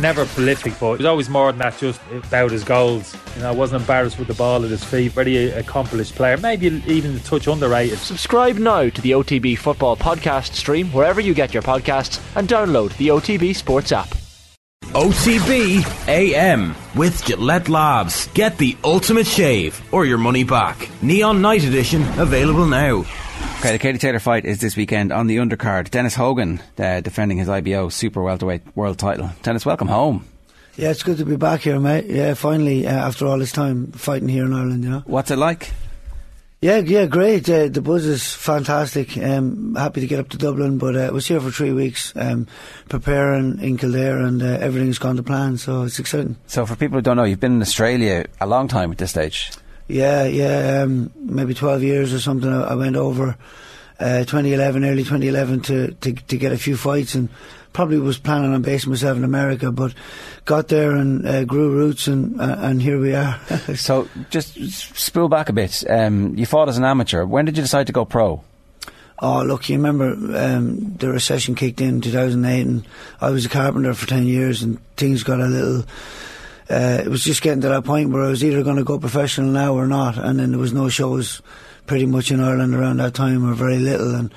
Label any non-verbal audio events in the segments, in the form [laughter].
never prolific, but it was always more than that, just about his goals. You know, I wasn't embarrassed with the ball at his feet. Very uh, accomplished player, maybe even a touch underrated. Subscribe now to the OTB Football Podcast stream wherever you get your podcasts and download the OTB Sports app. OTB AM with Gillette Labs. Get the ultimate shave or your money back. Neon Night Edition available now. Okay, the Katie Taylor fight is this weekend on the undercard. Dennis Hogan uh, defending his IBO super welterweight world title. Dennis, welcome home. Yeah, it's good to be back here, mate. Yeah, finally, uh, after all this time fighting here in Ireland, you know. What's it like? Yeah, yeah, great. Uh, the buzz is fantastic. Um, happy to get up to Dublin, but uh, I was here for three weeks um, preparing in Kildare, and uh, everything's gone to plan, so it's exciting. So, for people who don't know, you've been in Australia a long time at this stage. Yeah, yeah, um, maybe 12 years or something. I, I went over uh, 2011, early 2011, to, to, to get a few fights and probably was planning on basing myself in America, but got there and uh, grew roots, and uh, and here we are. [laughs] so just spool back a bit. Um, you fought as an amateur. When did you decide to go pro? Oh, look, you remember um, the recession kicked in 2008, and I was a carpenter for 10 years, and things got a little. Uh, it was just getting to that point where I was either going to go professional now or not, and then there was no shows pretty much in Ireland around that time, or very little, and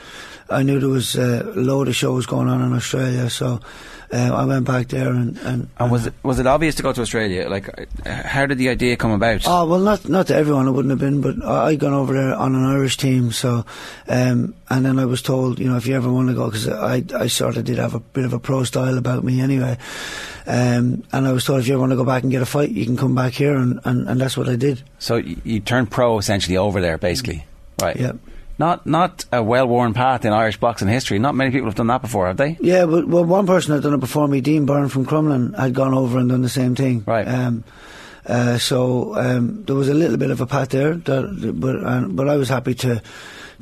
I knew there was a load of shows going on in Australia, so uh, I went back there and. And, and was it was it obvious to go to Australia? Like, how did the idea come about? Oh well, not not to everyone. It wouldn't have been, but I would gone over there on an Irish team. So, um, and then I was told, you know, if you ever want to go, because I I sort of did have a bit of a pro style about me anyway. Um, and I was told if you ever want to go back and get a fight, you can come back here, and, and, and that's what I did. So you, you turned pro essentially over there, basically, right? Yeah. Not not a well worn path in Irish boxing history. Not many people have done that before, have they? Yeah, but well, one person had done it before me, Dean Byrne from Crumlin, had gone over and done the same thing. Right. Um, uh, so um, there was a little bit of a path there, that, but uh, but I was happy to,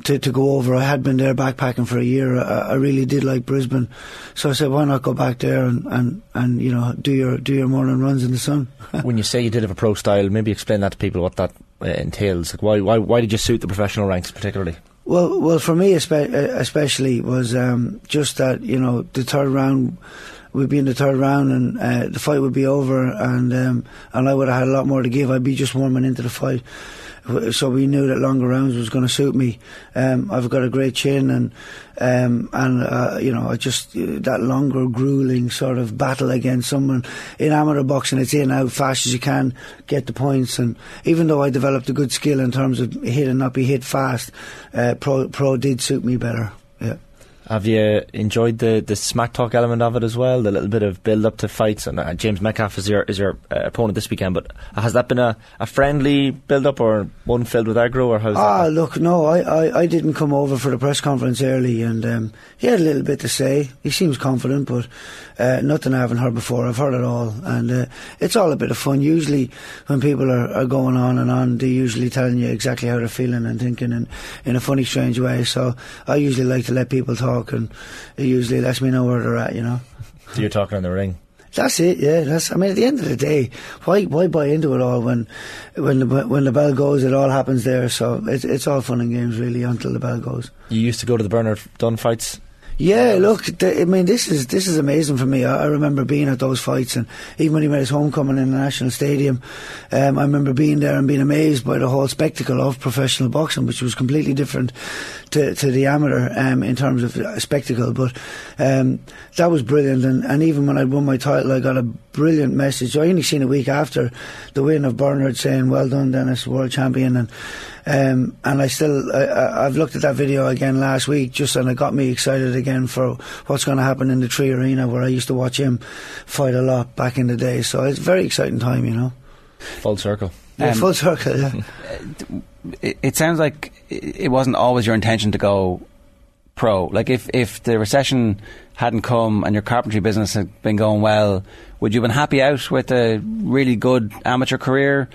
to, to go over. I had been there backpacking for a year. I, I, really did like Brisbane, so I said, why not go back there and, and, and you know do your do your morning runs in the sun. [laughs] when you say you did have a pro style, maybe explain that to people what that uh, entails. Like why why why did you suit the professional ranks particularly? Well, well, for me uh, especially was um, just that you know the third round we'd be in the third round and uh, the fight would be over and um, and I would have had a lot more to give. I'd be just warming into the fight so we knew that longer rounds was going to suit me. Um, I've got a great chin, and um, and uh, you know, I just uh, that longer, grueling sort of battle against someone in amateur boxing. It's in out fast as you can, get the points, and even though I developed a good skill in terms of hit and not be hit fast, uh, pro pro did suit me better. Yeah. Have you enjoyed the, the smack talk element of it as well? The little bit of build up to fights, and uh, James Metcalf is your is your uh, opponent this weekend. But has that been a, a friendly build up or one filled with aggro, or how's ah, that? look, no, I, I, I, didn't come over for the press conference early, and um, he had a little bit to say. He seems confident, but uh, nothing I haven't heard before. I've heard it all, and uh, it's all a bit of fun. Usually, when people are, are going on and on, they're usually telling you exactly how they're feeling and thinking, in in a funny, strange way. So I usually like to let people talk talk, and it usually lets me know where they're at. You know. So you're talking in the ring. That's it, yeah. That's. I mean, at the end of the day, why why buy into it all when when the when the bell goes, it all happens there. So it's it's all fun and games really until the bell goes. You used to go to the Bernard Dunne fights. Yeah, look, th- I mean, this is this is amazing for me. I, I, remember being at those fights, and even when he made his homecoming in the National Stadium, um, I remember being there and being amazed by the whole spectacle of professional boxing, which was completely different to, to the amateur um, in terms of spectacle. But um, that was brilliant, and, and even when I won my title, I got a brilliant message. I only seen a week after the win of Bernard saying, "Well done, Dennis, world champion," and um, and I still, I, have looked at that video again last week, just and it got me excited again for what's going to happen in the 3Arena, where I used to watch him fight a lot back in the day. So it's a very exciting time, you know. Full circle. Yeah, um, full circle. Yeah. [laughs] It, it sounds like it wasn't always your intention to go pro. Like if if the recession hadn't come and your carpentry business had been going well, would you have been happy out with a really good amateur career?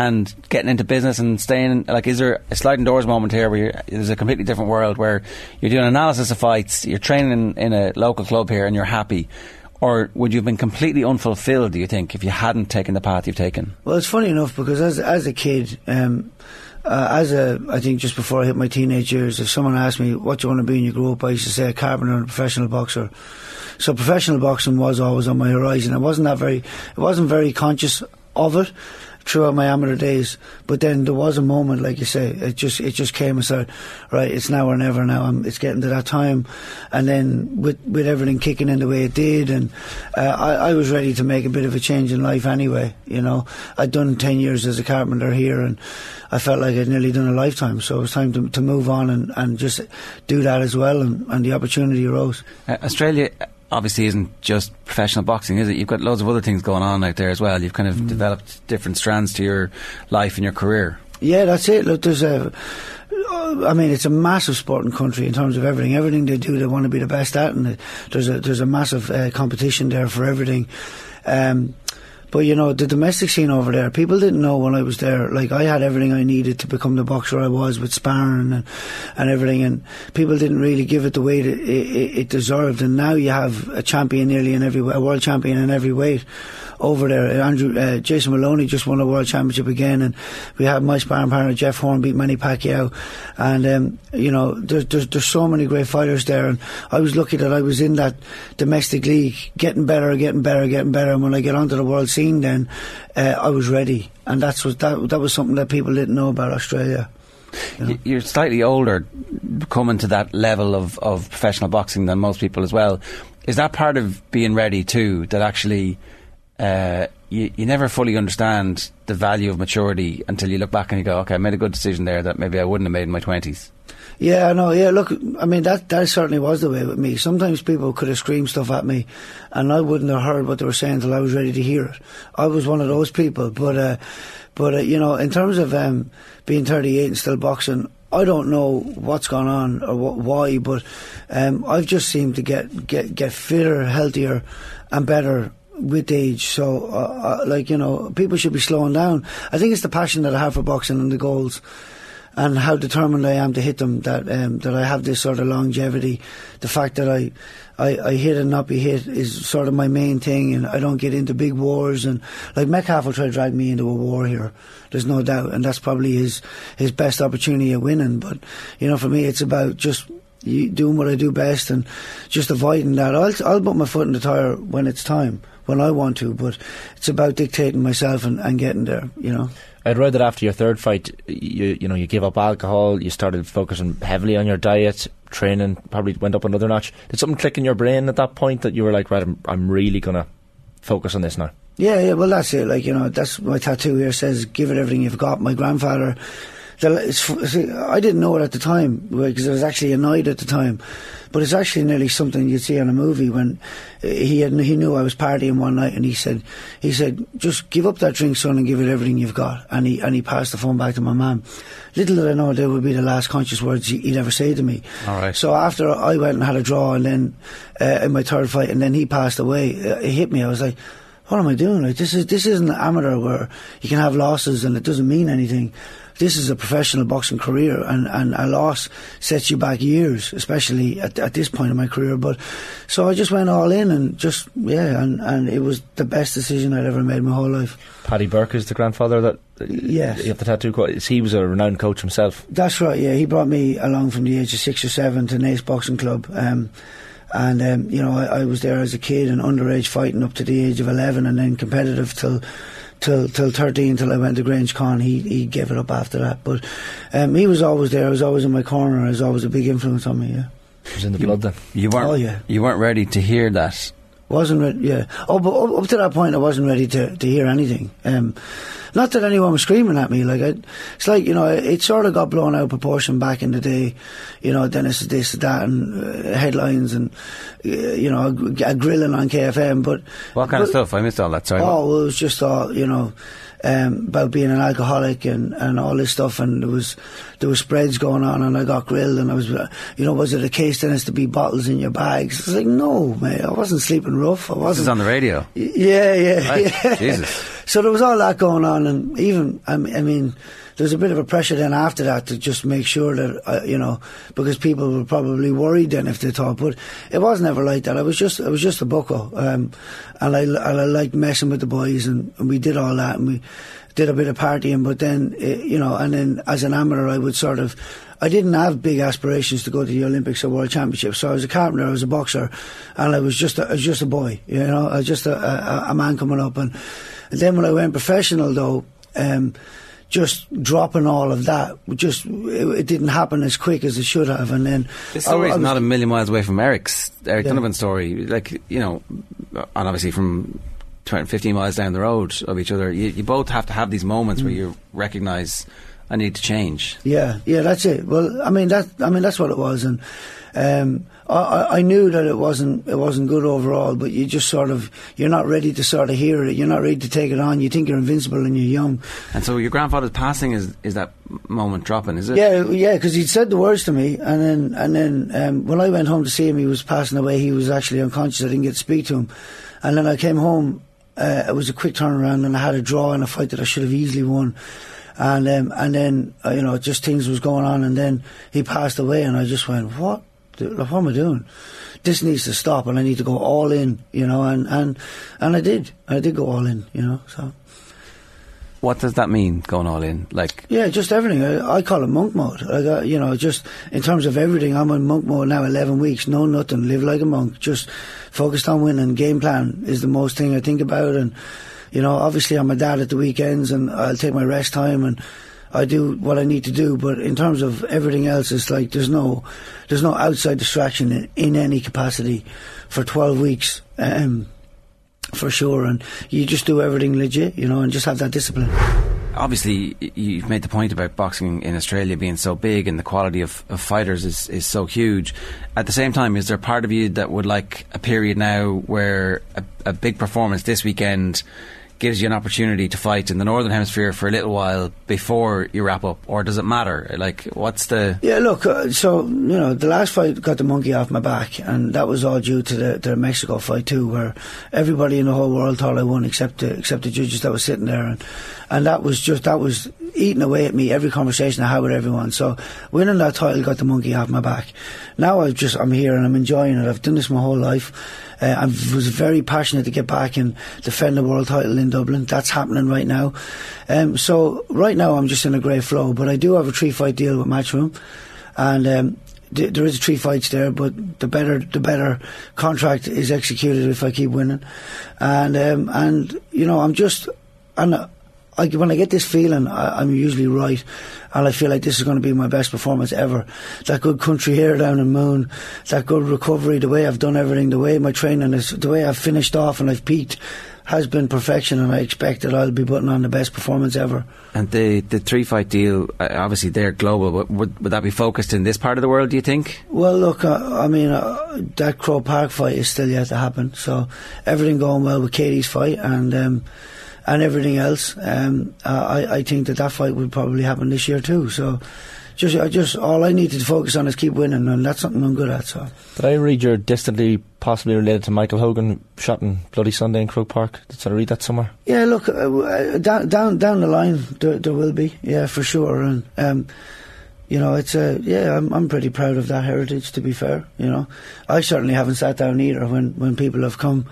And getting into business and staying like is there a sliding doors moment here where there's a completely different world where you're doing analysis of fights you're training in, in, a local club here and you're happy Or would you have been completely unfulfilled, do you think, if you hadn't taken the path you've taken? Well, it's funny enough because as as a kid, um, uh, as a I think just before I hit my teenage years, if someone asked me what do you want to be when you grow up, I used to say a carpenter and a professional boxer. So professional boxing was always on my horizon. I wasn't that very, I wasn't very conscious of it throughout my amateur days. But then there was a moment, like you say, it just it just came and said, right, it's now or never. Now I'm, it's getting to that time, and then with with everything kicking in the way it did, and uh, I, I was ready to make a bit of a change in life anyway. You know, I'd done ten years as a carpenter here, and I felt like I'd nearly done a lifetime. So it was time to, to move on and, and just do that as well, and, and the opportunity arose. Uh, Australia obviously isn't just professional boxing, is it? You've got loads of other things going on out there as well. You've kind of Mm. developed different strands to your life and your career. Yeah, that's it. Look, there's a. I mean, it's a massive sporting country in terms of everything. Everything they do, they want to be the best at, and there's a there's a massive uh, competition there for everything. Um, but you know, the domestic scene over there, people didn't know when I was there. Like I had everything I needed to become the boxer I was with sparring and, and everything, and people didn't really give it the weight it, it, it deserved. And now you have a champion nearly in every a world champion in every weight over there. Andrew uh, Jason Moloney just won a world championship again, and we have my sparring partner Jeff Horn beat Manny Pacquiao, and um, you know there's, there's there's so many great fighters there, and I was lucky that I was in that domestic league, getting better, getting better, getting better, and when I get onto the world scene, then uh, I was ready, and that's what that that was something that people didn't know about Australia. Y- You're slightly older, coming to that level of, of professional boxing than most people as well. Is that part of being ready too? That actually, uh, you, you never fully understand the value of maturity until you look back and you go, okay, I made a good decision there that maybe I wouldn't have made in my twenties. Yeah, I know. Yeah, look, I mean that that certainly was the way with me. Sometimes people could have screamed stuff at me, and I wouldn't have heard what they were saying until I was ready to hear it. I was one of those people, but uh, but uh, you know, in terms of um, being 38 and still boxing. I don't know what's gone on or what, why, but um, I've just seemed to get, get, get fitter, healthier, and better with age. So, uh, uh, like you know, people should be slowing down. I think it's the passion that I have for boxing and the goals and how determined I am to hit them. That um, that I have this sort of longevity. The fact that I, I, I hit and not be hit is sort of my main thing, and I don't get into big wars. And like Metcalf will try to drag me into a war here. There's no doubt, and that's probably his his best opportunity of winning. But you know, for me, it's about just. Doing what I do best and just avoiding that. I'll I'll put my foot in the tire when it's time, when I want to. But it's about dictating myself and, and getting there. You know. I'd read that after your third fight, you you know you gave up alcohol, you started focusing heavily on your diet, training probably went up another notch. Did something click in your brain at that point that you were like, right, I'm, I'm really gonna focus on this now? Yeah, yeah, well, that's it. Like, you know, that's my tattoo here says, give it everything you've got. My grandfather, the, see, I didn't know it at the time because I was actually annoyed at the time. But it's actually nearly something you'd see in a movie when uh, he had, he knew I was partying one night and he said, he said, just give up that drink, son, and give it everything you've got. And he, and he passed the phone back to my mum. Little did I know they would be the last conscious words he- he'd ever say to me. All right. So after I went and had a draw and then, uh, in my third fight and then he passed away, uh, it hit me. I was like, what am I doing? Like this is this isn't amateur where you can have losses and it doesn't mean anything. This is a professional boxing career, and, and a loss sets you back years, especially at, at this point in my career. But so I just went all in and just yeah, and, and it was the best decision I'd ever made in my whole life. Paddy Burke is the grandfather that Yes. you have the tattoo. He was a renowned coach himself. That's right. Yeah, he brought me along from the age of six or seven to Naas Boxing Club, um, and um, you know I, I was there as a kid and underage fighting up to the age of eleven, and then competitive till till till thirteen till I went to Grangecon. He he gave it up after that, but um, he was always there. I was always in my corner. He was always a big influence on me. Yeah, It was in the blood then. You weren't. Oh, yeah. You weren't ready to hear that. Wasn't ready. Yeah. Oh, but up, up to that point, I wasn't ready to to hear anything. Um, not that anyone was screaming at me. Like I, it's like you know, it, it sort of got blown out of proportion back in the day. You know, Dennis is this, that, and uh, headlines, and uh, you know, a, a grilling on KFM. But What kind of stuff? I missed all that. Sorry. Oh, well, it was just all you know um, about being an alcoholic and, and all this stuff, and there was there was spreads going on, and I got grilled, and I was, uh, you know, was it a case then has to be bottles in your bags? I was like, no, mate, I wasn't sleeping rough. I wasn't is on the radio. Yeah, yeah, Right, [laughs] yeah. Jesus. so there was all that going on, and even I mean, I mean there was a bit of a pressure then after that to just make sure that uh, you know because people were probably worried then if they thought, but it was never like that. I was just I was just a bucko, um, and I and I liked messing with the boys, and, and we did all that, and we did a bit of partying, but then uh, you know, and then as an amateur, I would sort of. I didn't have big aspirations to go to the Olympics or World Championships. So I was a carpenter, I was a boxer, and I was just a, I was just a boy, you know, I was just a, a, a man coming up. And, and then when I went professional, though, um, just dropping all of that, just it, it, didn't happen as quick as it should have. And then this story is not a million miles away from Eric's Eric yeah. Donovan's story. Like you know, and obviously from 20, 15 miles down the road of each other, you, you both have to have these moments mm. where you recognise I need to change. Yeah, yeah, that's it. Well, I mean that. I mean that's what it was, and um, I, I, knew that it wasn't it wasn't good overall. But you just sort of you're not ready to sort of hear it. You're not ready to take it on. You think you're invincible and you're young. And so your grandfather's passing is is that moment dropping? Is it? Yeah, yeah. Because he'd said the words to me, and then and then um, when I went home to see him, he was passing away. He was actually unconscious. I didn't get to speak to him, and then I came home. Uh, it was a quick turnaround, and I had a draw in a fight that I should have easily won and um, and then uh, you know just things was going on, and then he passed away, and I just went, what? What am I doing? This needs to stop, and I need to go all in, you know, and and and I did, I did go all in, you know, so. What does that mean, going all in? Like, yeah, just everything. I, I call it monk mode. I got, you know, just in terms of everything, I'm in monk mode now. Eleven weeks, no nothing, live like a monk. Just focused on winning. Game plan is the most thing I think about, and you know, obviously I'm a dad at the weekends and I'll take my rest time and I do what I need to do. But in terms of everything else, it's like there's no there's no outside distraction in, in any capacity for 12 weeks. Um, for sure, and you just do everything legit, you know, and just have that discipline obviously you've made the point about boxing in Australia being so big and the quality of, of, fighters is, is so huge. At the same time, is there part of you that would like a period now where a, a big performance this weekend gives you an opportunity to fight in the northern hemisphere for a little while before you wrap up, or does it matter? Like, what's the? Yeah, look. Uh, so you know, the last fight got the monkey off my back, and that was all due to the, the Mexico fight too, where everybody in the whole world thought I won, except the, except the judges that were sitting there, and and that was just that was eating away at me every conversation I had with everyone. So winning that title got the monkey off my back. Now I've just I'm here and I'm enjoying it. I've done this my whole life. Uh, I was very passionate to get back and defend the world title in Dublin. That's happening right now. Um, so right now I'm just in a great flow. But I do have a three fight deal with Matchroom, and um, there is three fights there, but the better the better contract is executed if I keep winning, and um, and you know I'm just and I, when I get this feeling, I, am usually right, and I feel like this is going to be my best performance ever. That good country here down in Moon, that good recovery, the way I've done everything, the way my training is, the way I've finished off and I've peaked has been perfection, and I expect that I'll be putting on the best performance ever. And the the three fight deal, uh, obviously they're global, but would, would that be focused in this part of the world? Do you think? Well, look, uh, I mean uh, that Croke Park fight is still yet to happen, so everything going well with Katie's fight, and. Um, and everything else. Um, I, I think that that fight will probably happen this year too. So just, I just all I need to focus on is keep winning, and that's something I'm good at. So. Did I read you're distantly possibly related to Michael Hogan shot in Bloody Sunday in Croke Park? Did I read that somewhere? Yeah, look uh, uh, down down down the line there, there will be, yeah, for sure, and. Um, you know, it's a yeah. I'm I'm pretty proud of that heritage. To be fair, you know, I certainly haven't sat down either when, when people have come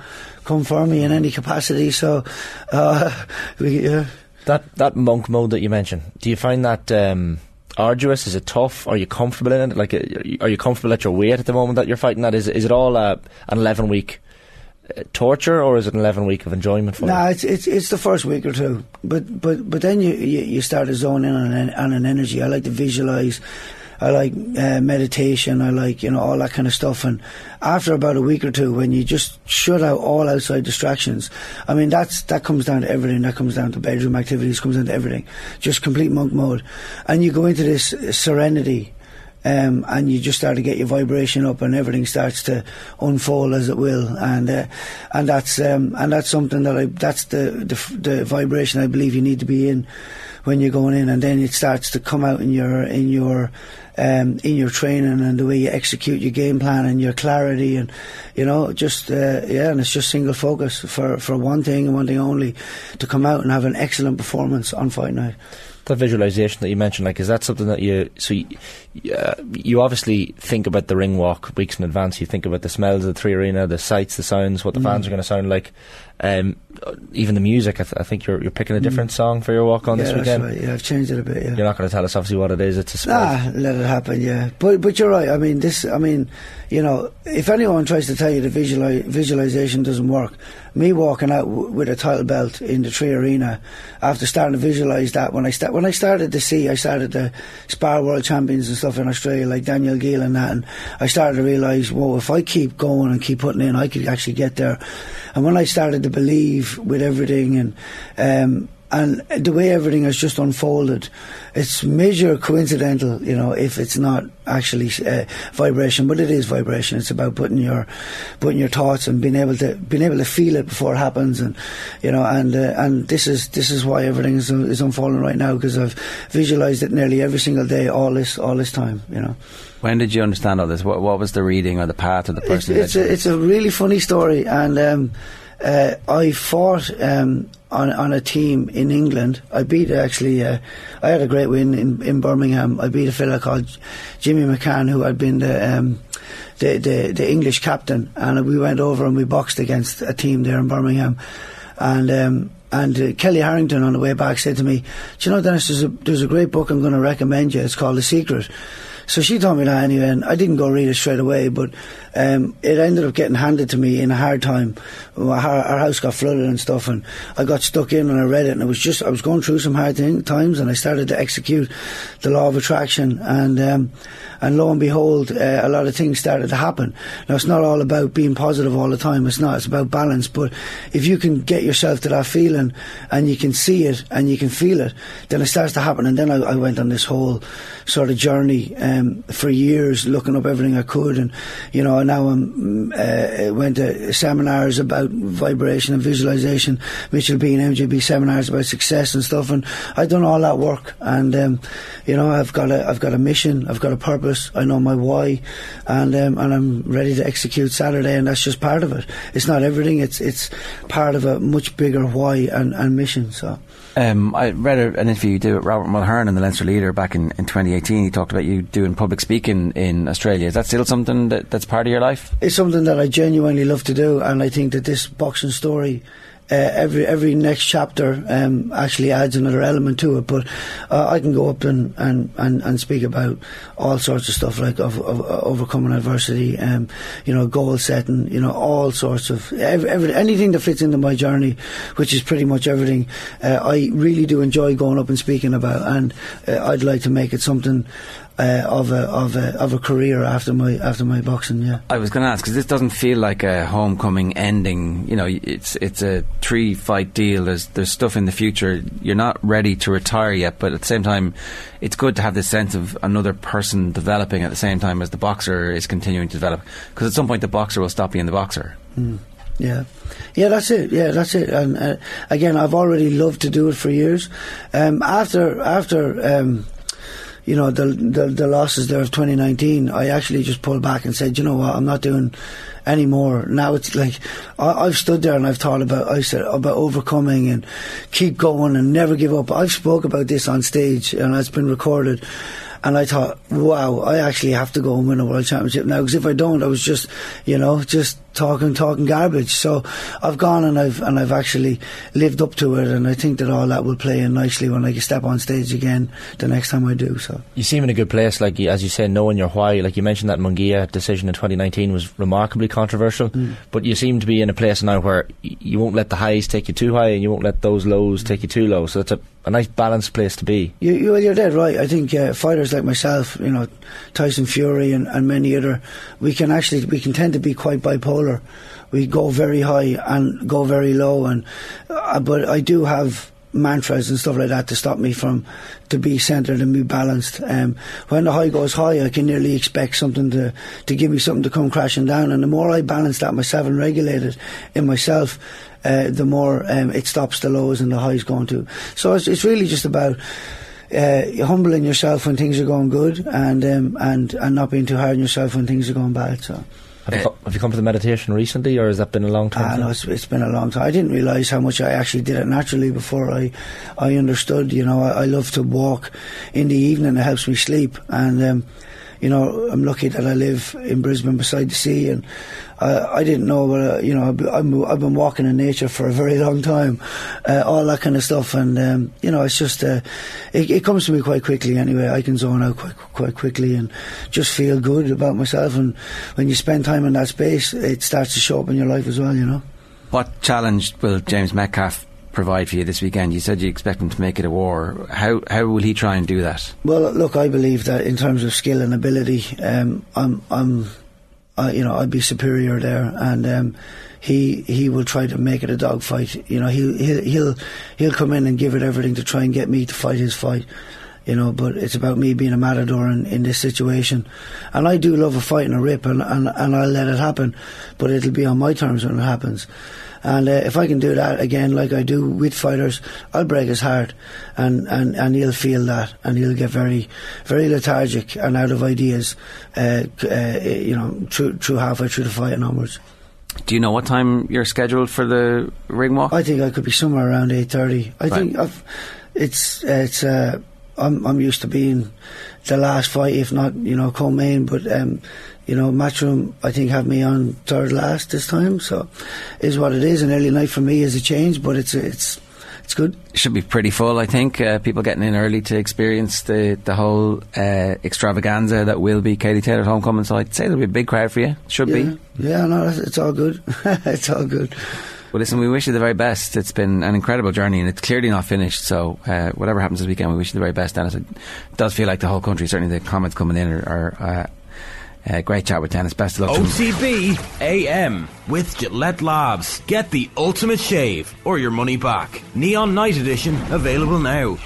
come for me in any capacity. So, uh, [laughs] we, yeah. That that monk mode that you mentioned, do you find that um, arduous? Is it tough? Are you comfortable in it? Like, uh, are you comfortable at your weight at the moment that you're fighting that? Is is it all uh, an eleven week? torture or is it an 11 week of enjoyment for no, you? No, it's, it's it's the first week or two. But but but then you, you, you start to zone in on an, on an energy. I like to visualise. I like uh, meditation. I like you know all that kind of stuff. And after about a week or two, when you just shut out all outside distractions, I mean that's that comes down to everything. That comes down to bedroom activities. Comes down to everything. Just complete monk mode, and you go into this serenity um, and you just start to get your vibration up, and everything starts to unfold as it will, and uh, and that's um, and that's something that I that's the, the, the vibration I believe you need to be in when you're going in, and then it starts to come out in your in your um, in your training and the way you execute your game plan and your clarity and you know just uh, yeah and it's just single focus for for one thing and one thing only to come out and have an excellent performance on fight night that visualization that you mentioned, like, is that something that you so you, uh, you obviously think about the ring walk weeks in advance. You think about the smells of the three arena, the sights, the sounds, what the mm. fans are going to sound like, um, even the music. I, th- I, think you're you're picking a different mm. song for your walk on yeah, this weekend. Right. Yeah, I've changed it a bit. Yeah. You're not going to tell us obviously what it is. It's a surprise. Nah, let it happen. Yeah, but but you're right. I mean, this. I mean, you know, if anyone tries to tell you the visuali- visualization doesn't work, me walking out w- with a title belt in the 3Arena after starting to visualize that when I sta- when I started to see, I started to spar world champions and stuff in Australia like Daniel Geale and that, and I started to realize, well, if I keep going and keep putting in, I could actually get there. And when I started to believe with everything and um, and the way everything has just unfolded, it's major coincidental, you know, if it's not actually uh, vibration, but it is vibration. It's about putting your putting your thoughts and being able to being able to feel it before it happens, and you know, and uh, and this is this is why everything is, is unfolding right now because I've visualized it nearly every single day, all this all this time, you know. When did you understand all this? What, what was the reading or the path of the person? It's, it's, a, it's a really funny story, and. Um, uh, I fought um, on on a team in England. I beat actually. Uh, I had a great win in, in Birmingham. I beat a fella called Jimmy McCann who had been the, um, the, the the English captain, and we went over and we boxed against a team there in Birmingham, and. Um, and uh, Kellie Harrington on the way back said to me, "Do you know, Dennis? There's a there's a great book I'm going to recommend you. It's called The Secret." So she told me that anyway, and I didn't go read it straight away, but um, it ended up getting handed to me in a hard time. Our, our, house got flooded and stuff, and I got stuck in and I read it, and it was just I was going through some hard times, and I started to execute the law of attraction, and um, and lo and behold, uh, a lot of things started to happen. Now it's not all about being positive all the time. It's not. It's about balance. But if you can get yourself to that feeling, and you can see it and you can feel it, then it starts to happen. And then I, I went on this whole sort of journey um, for years, looking up everything I could, and you know now I'm uh, went to seminars about vibration and visualization, Mitchell B and MJB seminars about success and stuff, and I've done all that work, and um, you know I've got a I've got a mission, I've got a purpose purpose. I know my why, and um, and I'm ready to execute Saturday, and that's just part of it. It's not everything. It's it's part of a much bigger why and, and mission. So. Um, I read a, an interview you did with Robert Mulhern in the Leinster Leader back in, in 2018. He talked about you doing public speaking in Australia. Is that still something that, that's part of your life? It's something that I genuinely love to do, and I think that this boxing story uh, every every next chapter um, actually adds another element to it. But uh, I can go up and, and, and, and, speak about all sorts of stuff like of, of overcoming adversity, um, you know, goal setting, you know, all sorts of every, every, anything that fits into my journey, which is pretty much everything. Uh, I really do enjoy going up and speaking about, and uh, I'd like to make it something uh, of a of a of a career after my after my boxing. Yeah, I was going to ask because this doesn't feel like a homecoming ending. You know, it's it's a three fight deal. There's there's stuff in the future. You're not ready to retire yet, but at the same time, it's good to have this sense of another person developing at the same time as the boxer is continuing to develop. Because at some point, the boxer will stop being the boxer. Mm. Yeah, yeah, that's it. Yeah, that's it. And uh, again, I've already loved to do it for years. Um, after after. Um, you know the, the, the losses there of 2019, I actually just pulled back and said, you know what, I'm not doing any more. Now it's like I, have stood there and I've thought about I said about overcoming and keep going and never give up. I've spoke about this on stage and it's been recorded. And I thought, wow, I actually have to go and win a world championship now because if I don't, I was just, you know, just talking talking garbage. So I've gone and I've and I've actually lived up to it, and I think that all that will play in nicely when I step on stage again the next time I do. So you seem in a good place, like as you say, knowing your why. Like you mentioned that Munguia decision in 2019 was remarkably controversial, mm. but you seem to be in a place now where you won't let the highs take you too high, and you won't let those lows take you too low. So that's a, a nice balanced place to be. You, you, you're dead right. I think uh, fighters like myself, you know, Tyson Fury and, and many other, we can actually we can tend to be quite bipolar we go very high and go very low, and uh, but I do have mantras and stuff like that to stop me from to be centered and be balanced. Um, when the high goes high, I can nearly expect something to to give me something to come crashing down. And the more I balance that myself and regulate it in myself, uh, the more um, it stops the lows and the highs going to. So it's, it's really just about uh, humbling yourself when things are going good and um, and and not being too hard on yourself when things are going bad. So. Have you, co- have you come to the meditation recently, or has that been a long time? Thing? no, it's, it's been a long time. I didn't realise how much I actually did it naturally before I, I understood. You know, I, I love to walk in the evening. It helps me sleep, and um, you know, I'm lucky that I live in Brisbane beside the sea, and I, I didn't know, but uh, you know, I'm, I've been walking in nature for a very long time, uh, all that kind of stuff, and um, you know, it's just uh, it, it comes to me quite quickly. Anyway, I can zone out quite quite quickly and just feel good about myself. And when you spend time in that space, it starts to show up in your life as well. You know. What challenge will James Metcalf provide for you this weekend? You said you expect him to make it a war. How how will he try and do that? Well, look, I believe that in terms of skill and ability, um, I'm, I'm, I, you know, I'd be superior there, and um, he he will try to make it a dogfight. You know, he'll he'll he'll he'll come in and give it everything to try and get me to fight his fight. You know, but it's about me being a matador in, in this situation, and I do love a fight and a rip, and, and and I'll let it happen, but it'll be on my terms when it happens. And uh, if I can do that again, like I do with fighters, I'll break his heart, and, and, and he'll feel that, and he'll get very, very lethargic and out of ideas, uh, uh, you know, through, through halfway through the fight and onwards. Do you know what time you're scheduled for the ring walk? I think I could be somewhere around eight thirty. I Right. think I've, it's it's uh, I'm I'm used to being the last fight, if not you know co-main, but um, you know Matchroom I think have me on third last this time, so is what it is. An early night for me is a change, but it's it's it's good. Should be pretty full, I think. Uh, people getting in early to experience the the whole uh, extravaganza that will be Katie Taylor's homecoming. So I'd say there'll be a big crowd for you. Should Yeah, be. yeah, no, it's all good. [laughs] it's all good. Well, listen, we wish you the very best. It's been an incredible journey, and it's clearly not finished. So, uh, whatever happens this weekend, we wish you the very best, Dennis. It does feel like the whole country. Certainly, the comments coming in are, are uh, uh, great chat with Dennis. Best of luck. OTB AM with Gillette Labs. Get the ultimate shave or your money back. Neon Night Edition available now.